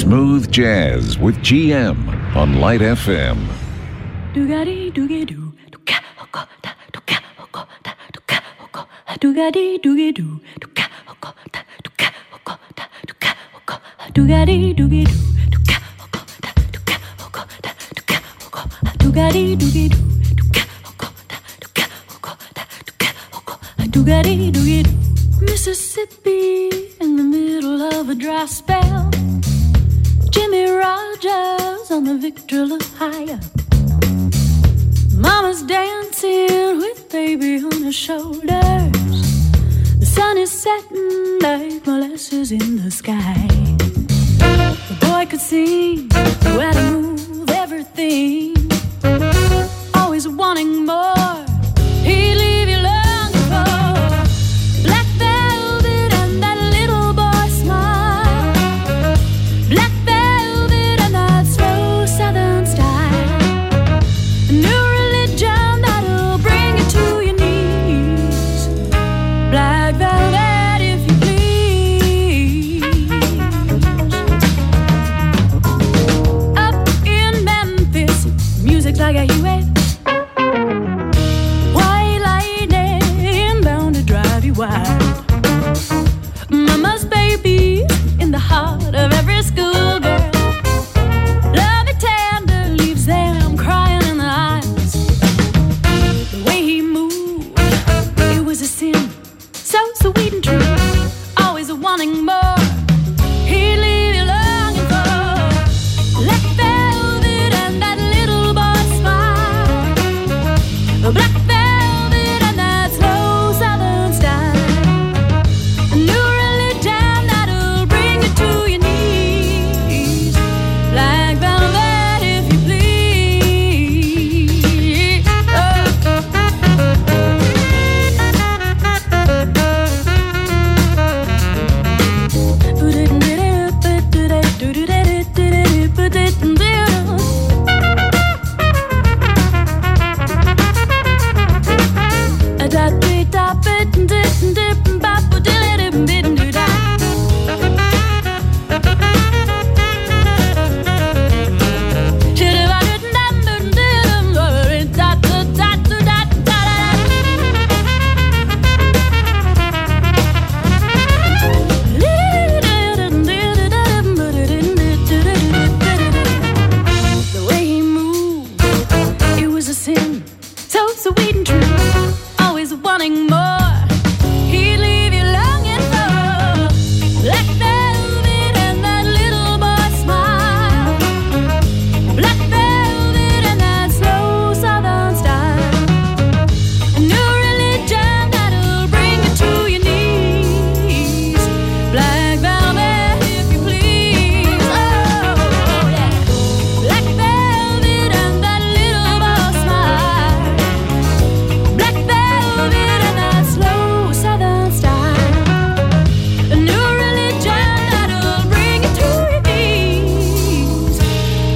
Smooth Jazz with GM on Light FM. Doogady doogie doo, dooka hoko da, dooka hoko da, dooka hoko da, doogady doogie doo, dooka hoko da, dooka hoko da, dooka hoko da, doogady doogie doo. Doogie doo, dooka hoko da, dooka hoko. Mississippi in the middle of a dry spell. Jimmie Rodgers on the Victrola higher. Mama's dancing with baby on her shoulders. The sun is setting like molasses in the sky. The boy could sing, knew how to move everything. Wanting more. the and tree, always wanting more.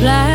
black.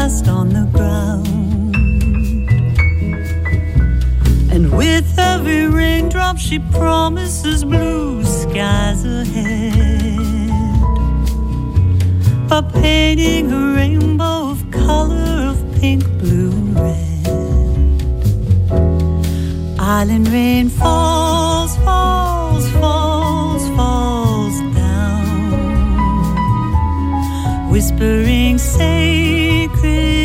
On the ground. And with every raindrop, she promises blue skies ahead. By painting a rainbow of color of pink, blue, and red. Island rain falls, falls, whispering sacred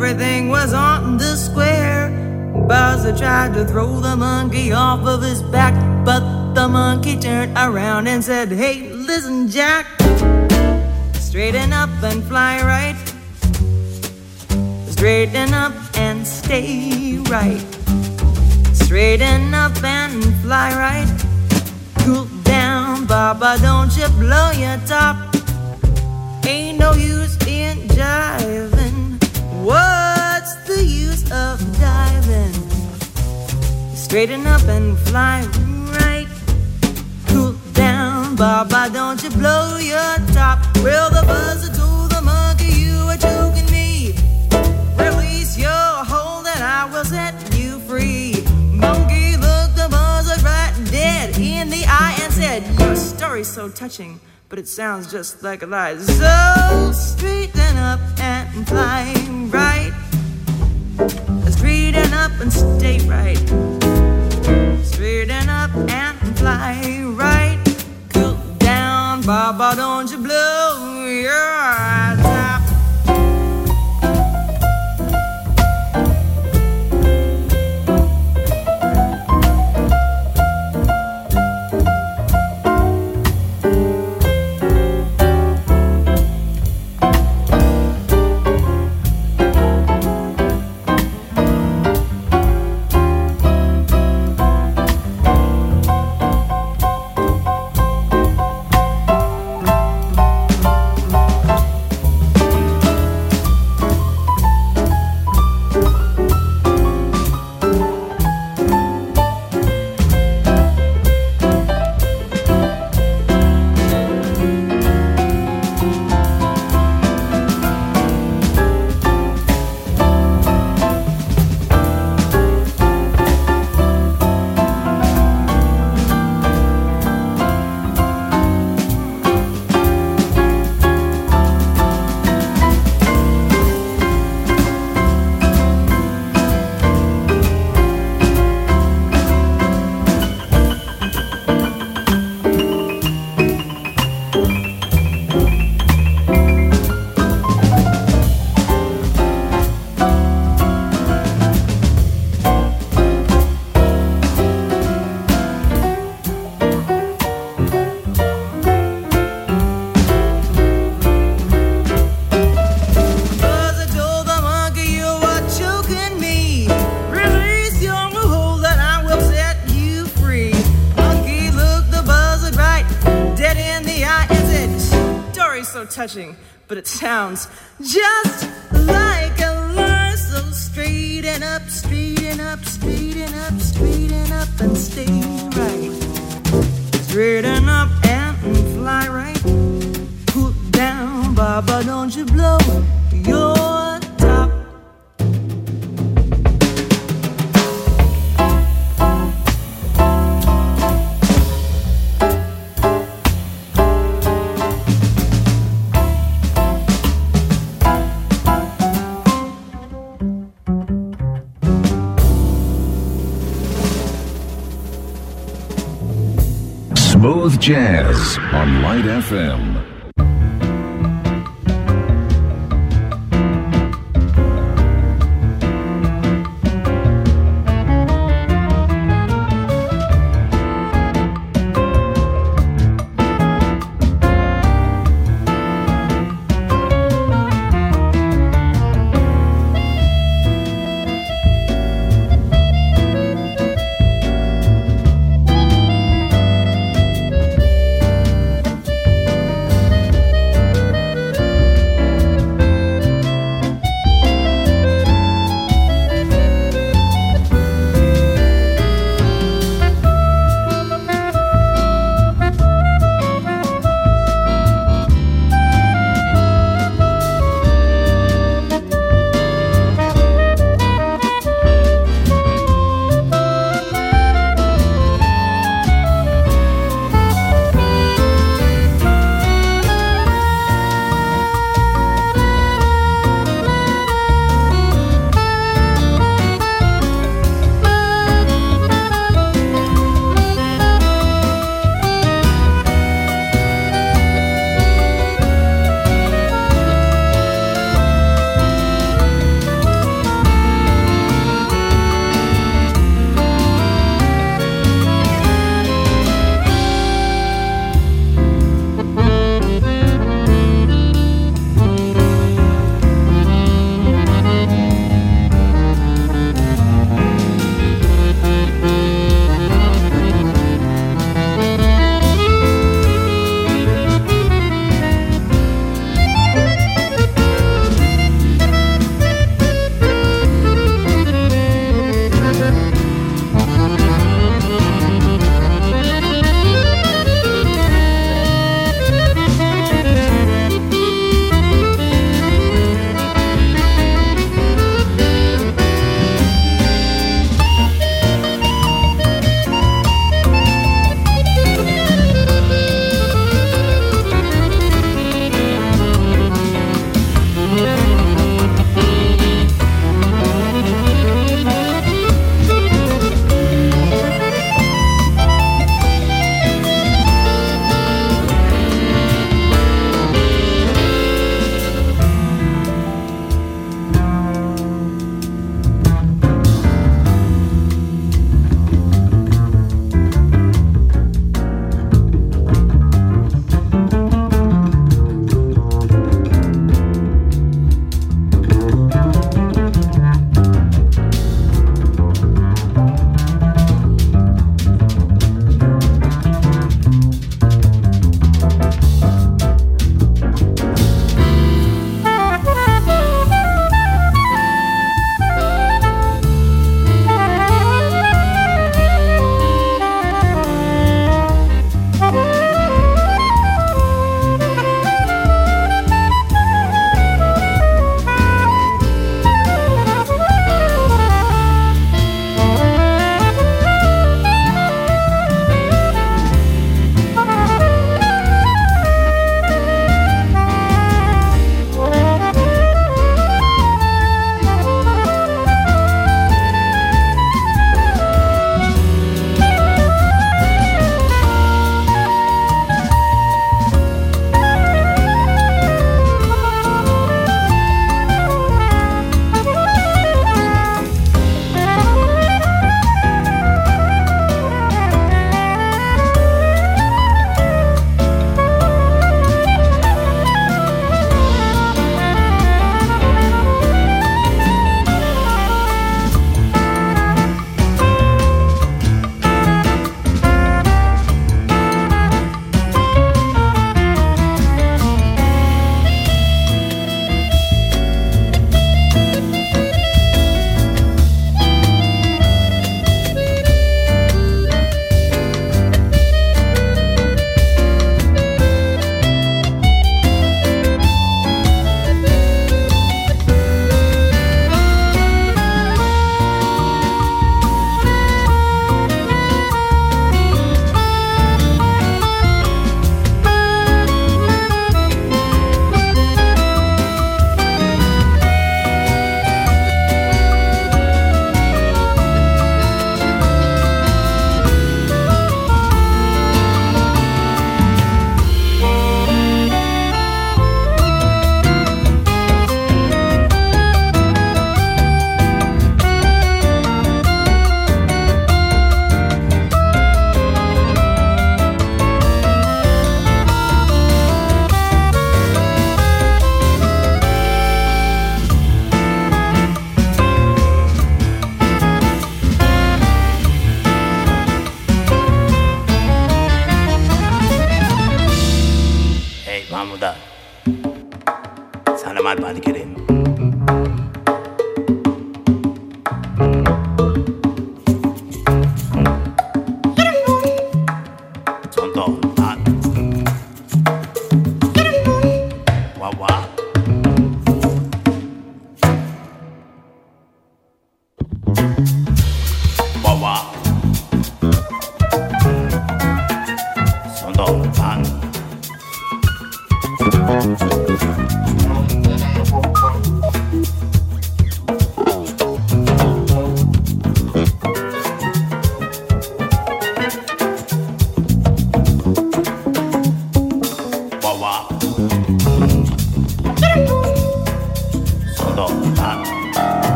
everything was on the square. Buzzer tried to throw the monkey off of his back, but the monkey turned around and said, Hey, listen, Jack, straighten up and fly right. Straighten up and stay right. Straighten up and fly right. Cool down, Baba, don't you blow your top. Ain't no use in jiving. What's the use of diving? Straighten up and fly right. Cool down, Baba, don't you blow your top. Well, the buzzer told the monkey you are choking me. Release your hold and I will set you free. Monkey looked the buzzer right dead in the eye and said, Your story's so touching but it sounds just like a lie. So straighten up and fly right. Straighten up and stay right. Straighten up and fly right. Papa, don't you blow your top.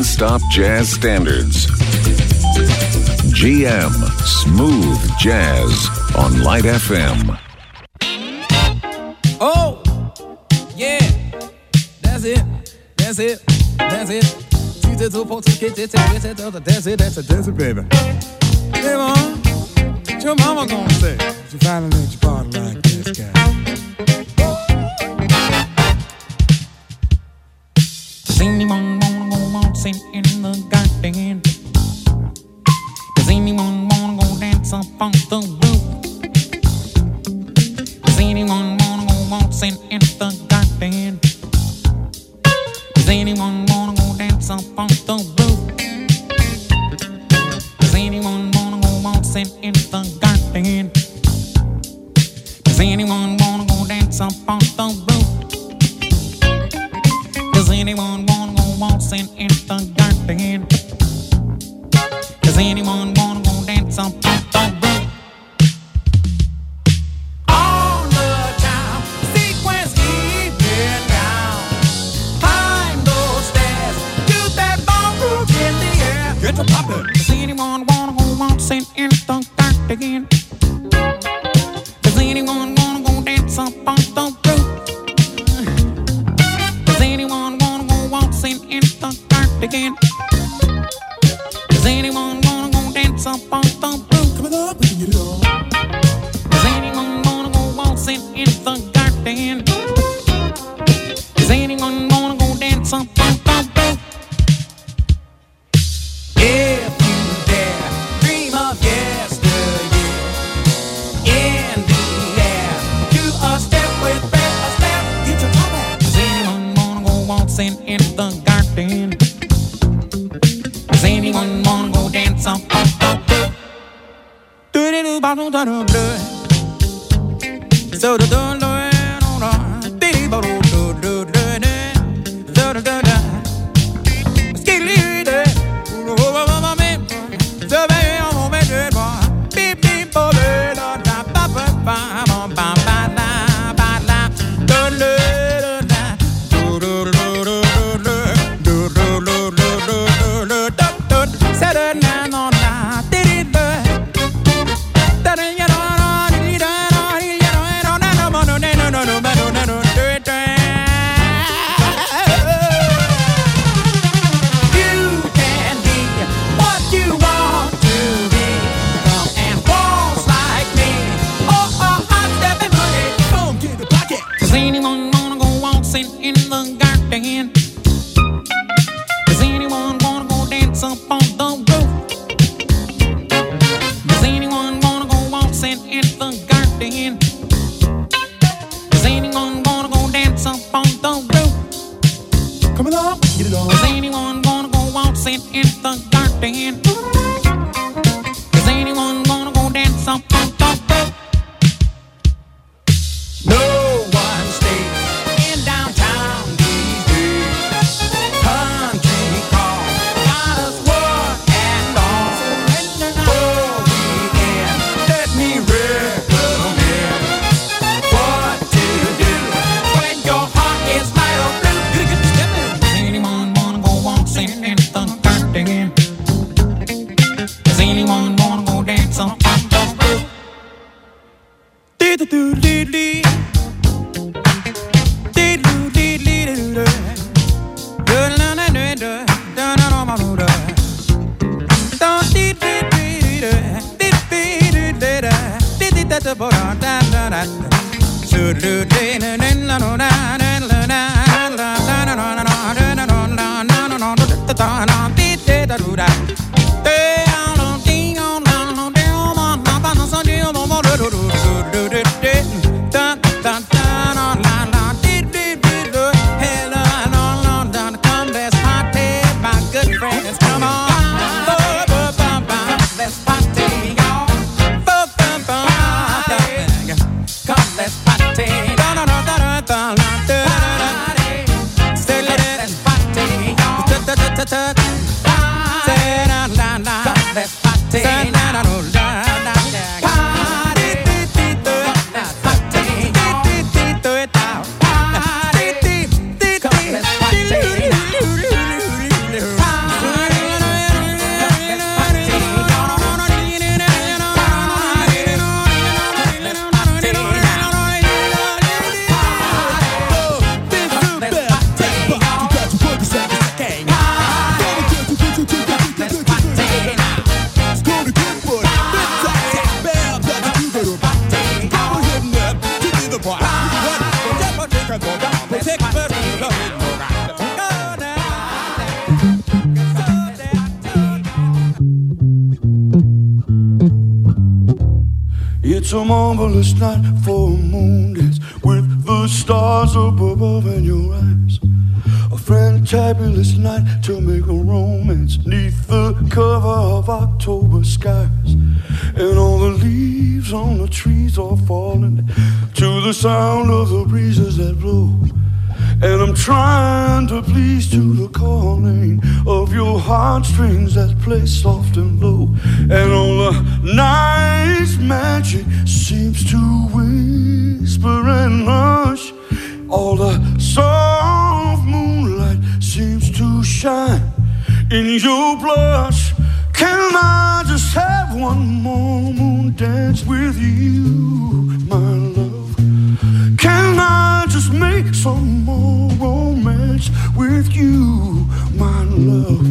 non-stop jazz standards. GM Smooth Jazz on Light FM. Oh, yeah, that's it, that's it, that's it. That's it, that's it, that's it, baby. anyone wanna go waltzing in the garden? Does anyone wanna go dance up on the roof? Does anyone wanna go waltzing with you, my love. Can I just make some more romance with you, my love?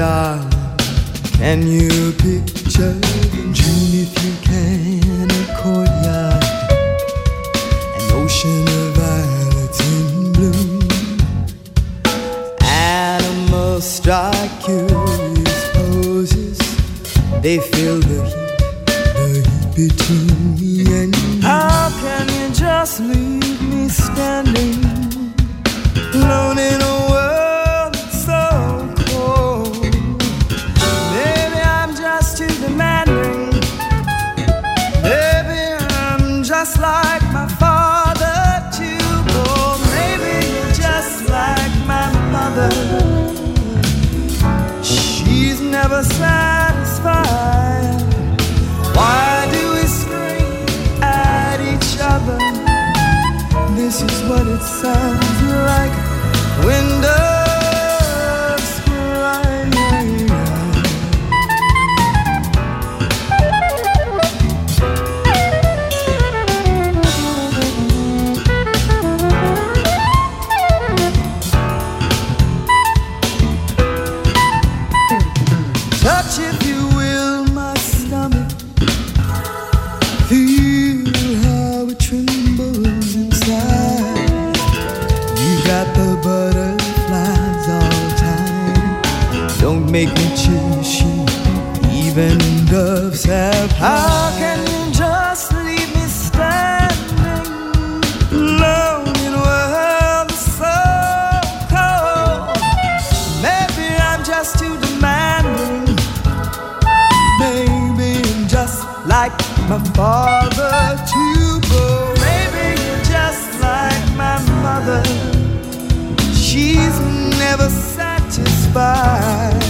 darling, can you picture June How can you just leave me standing so cold? Maybe I'm just too demanding. Maybe I'm just like my father too. Maybe just like my mother. She's never satisfied.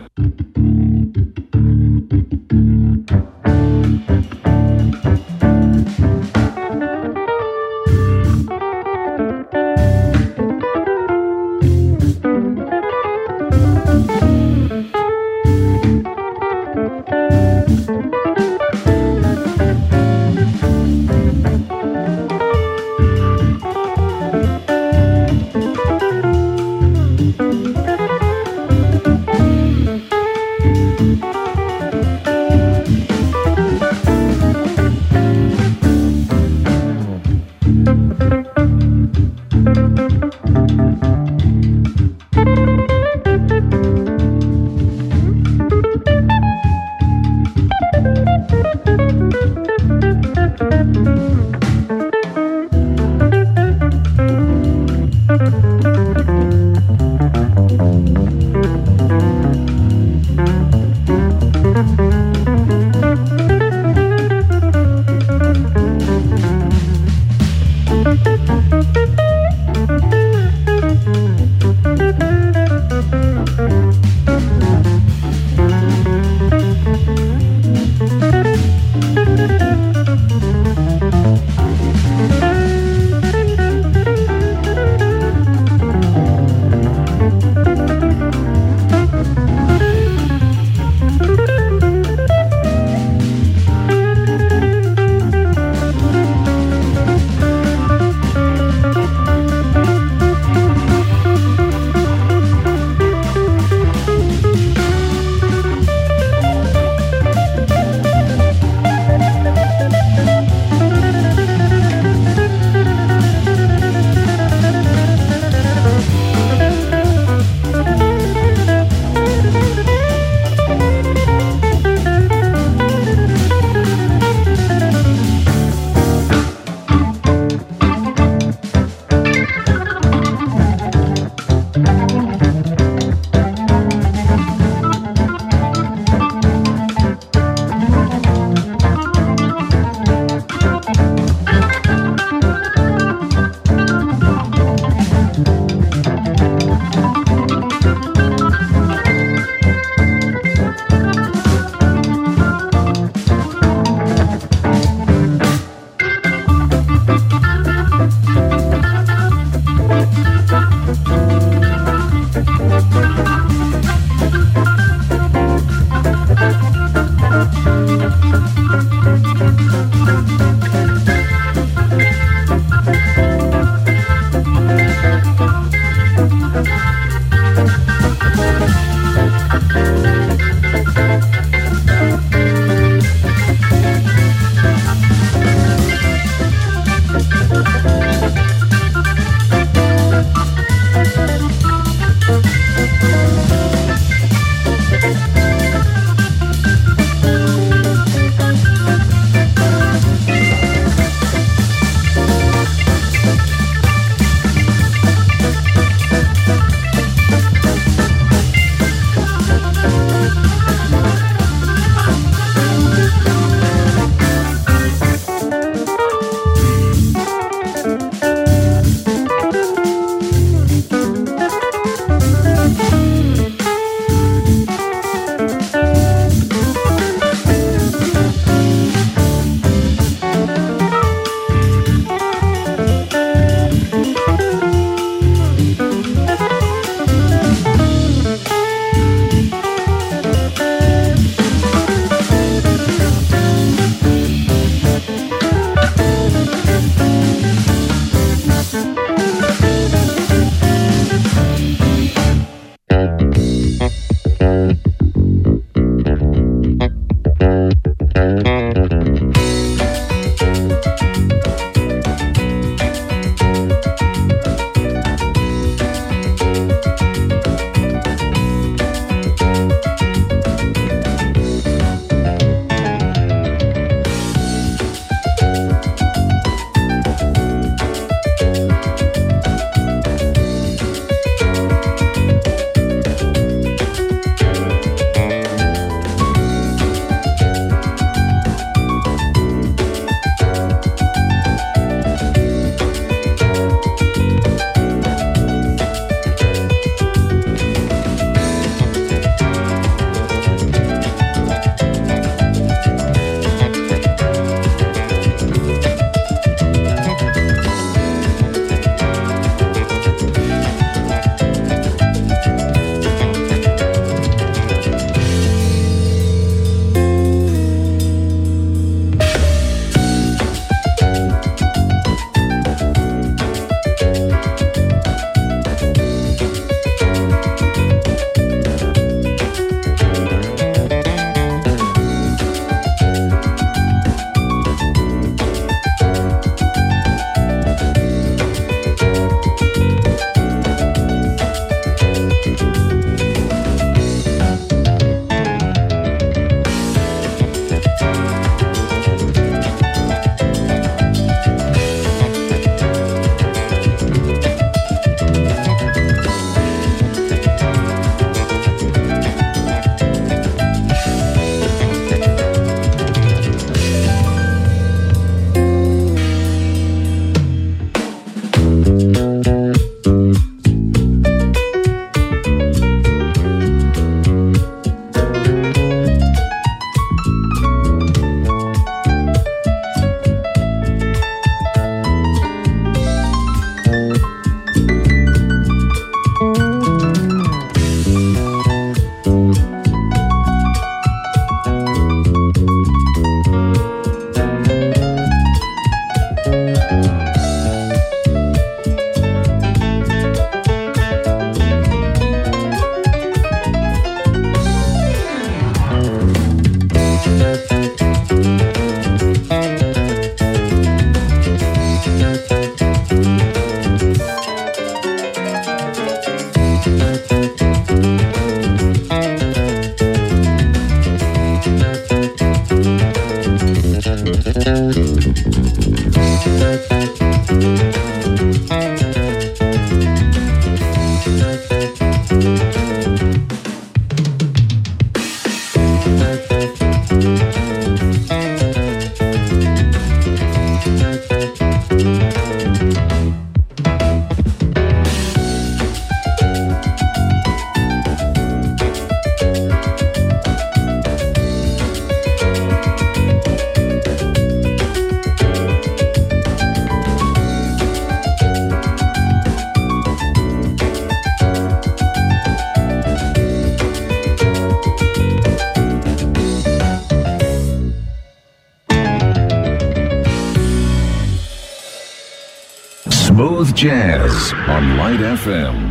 Jazz on Light FM.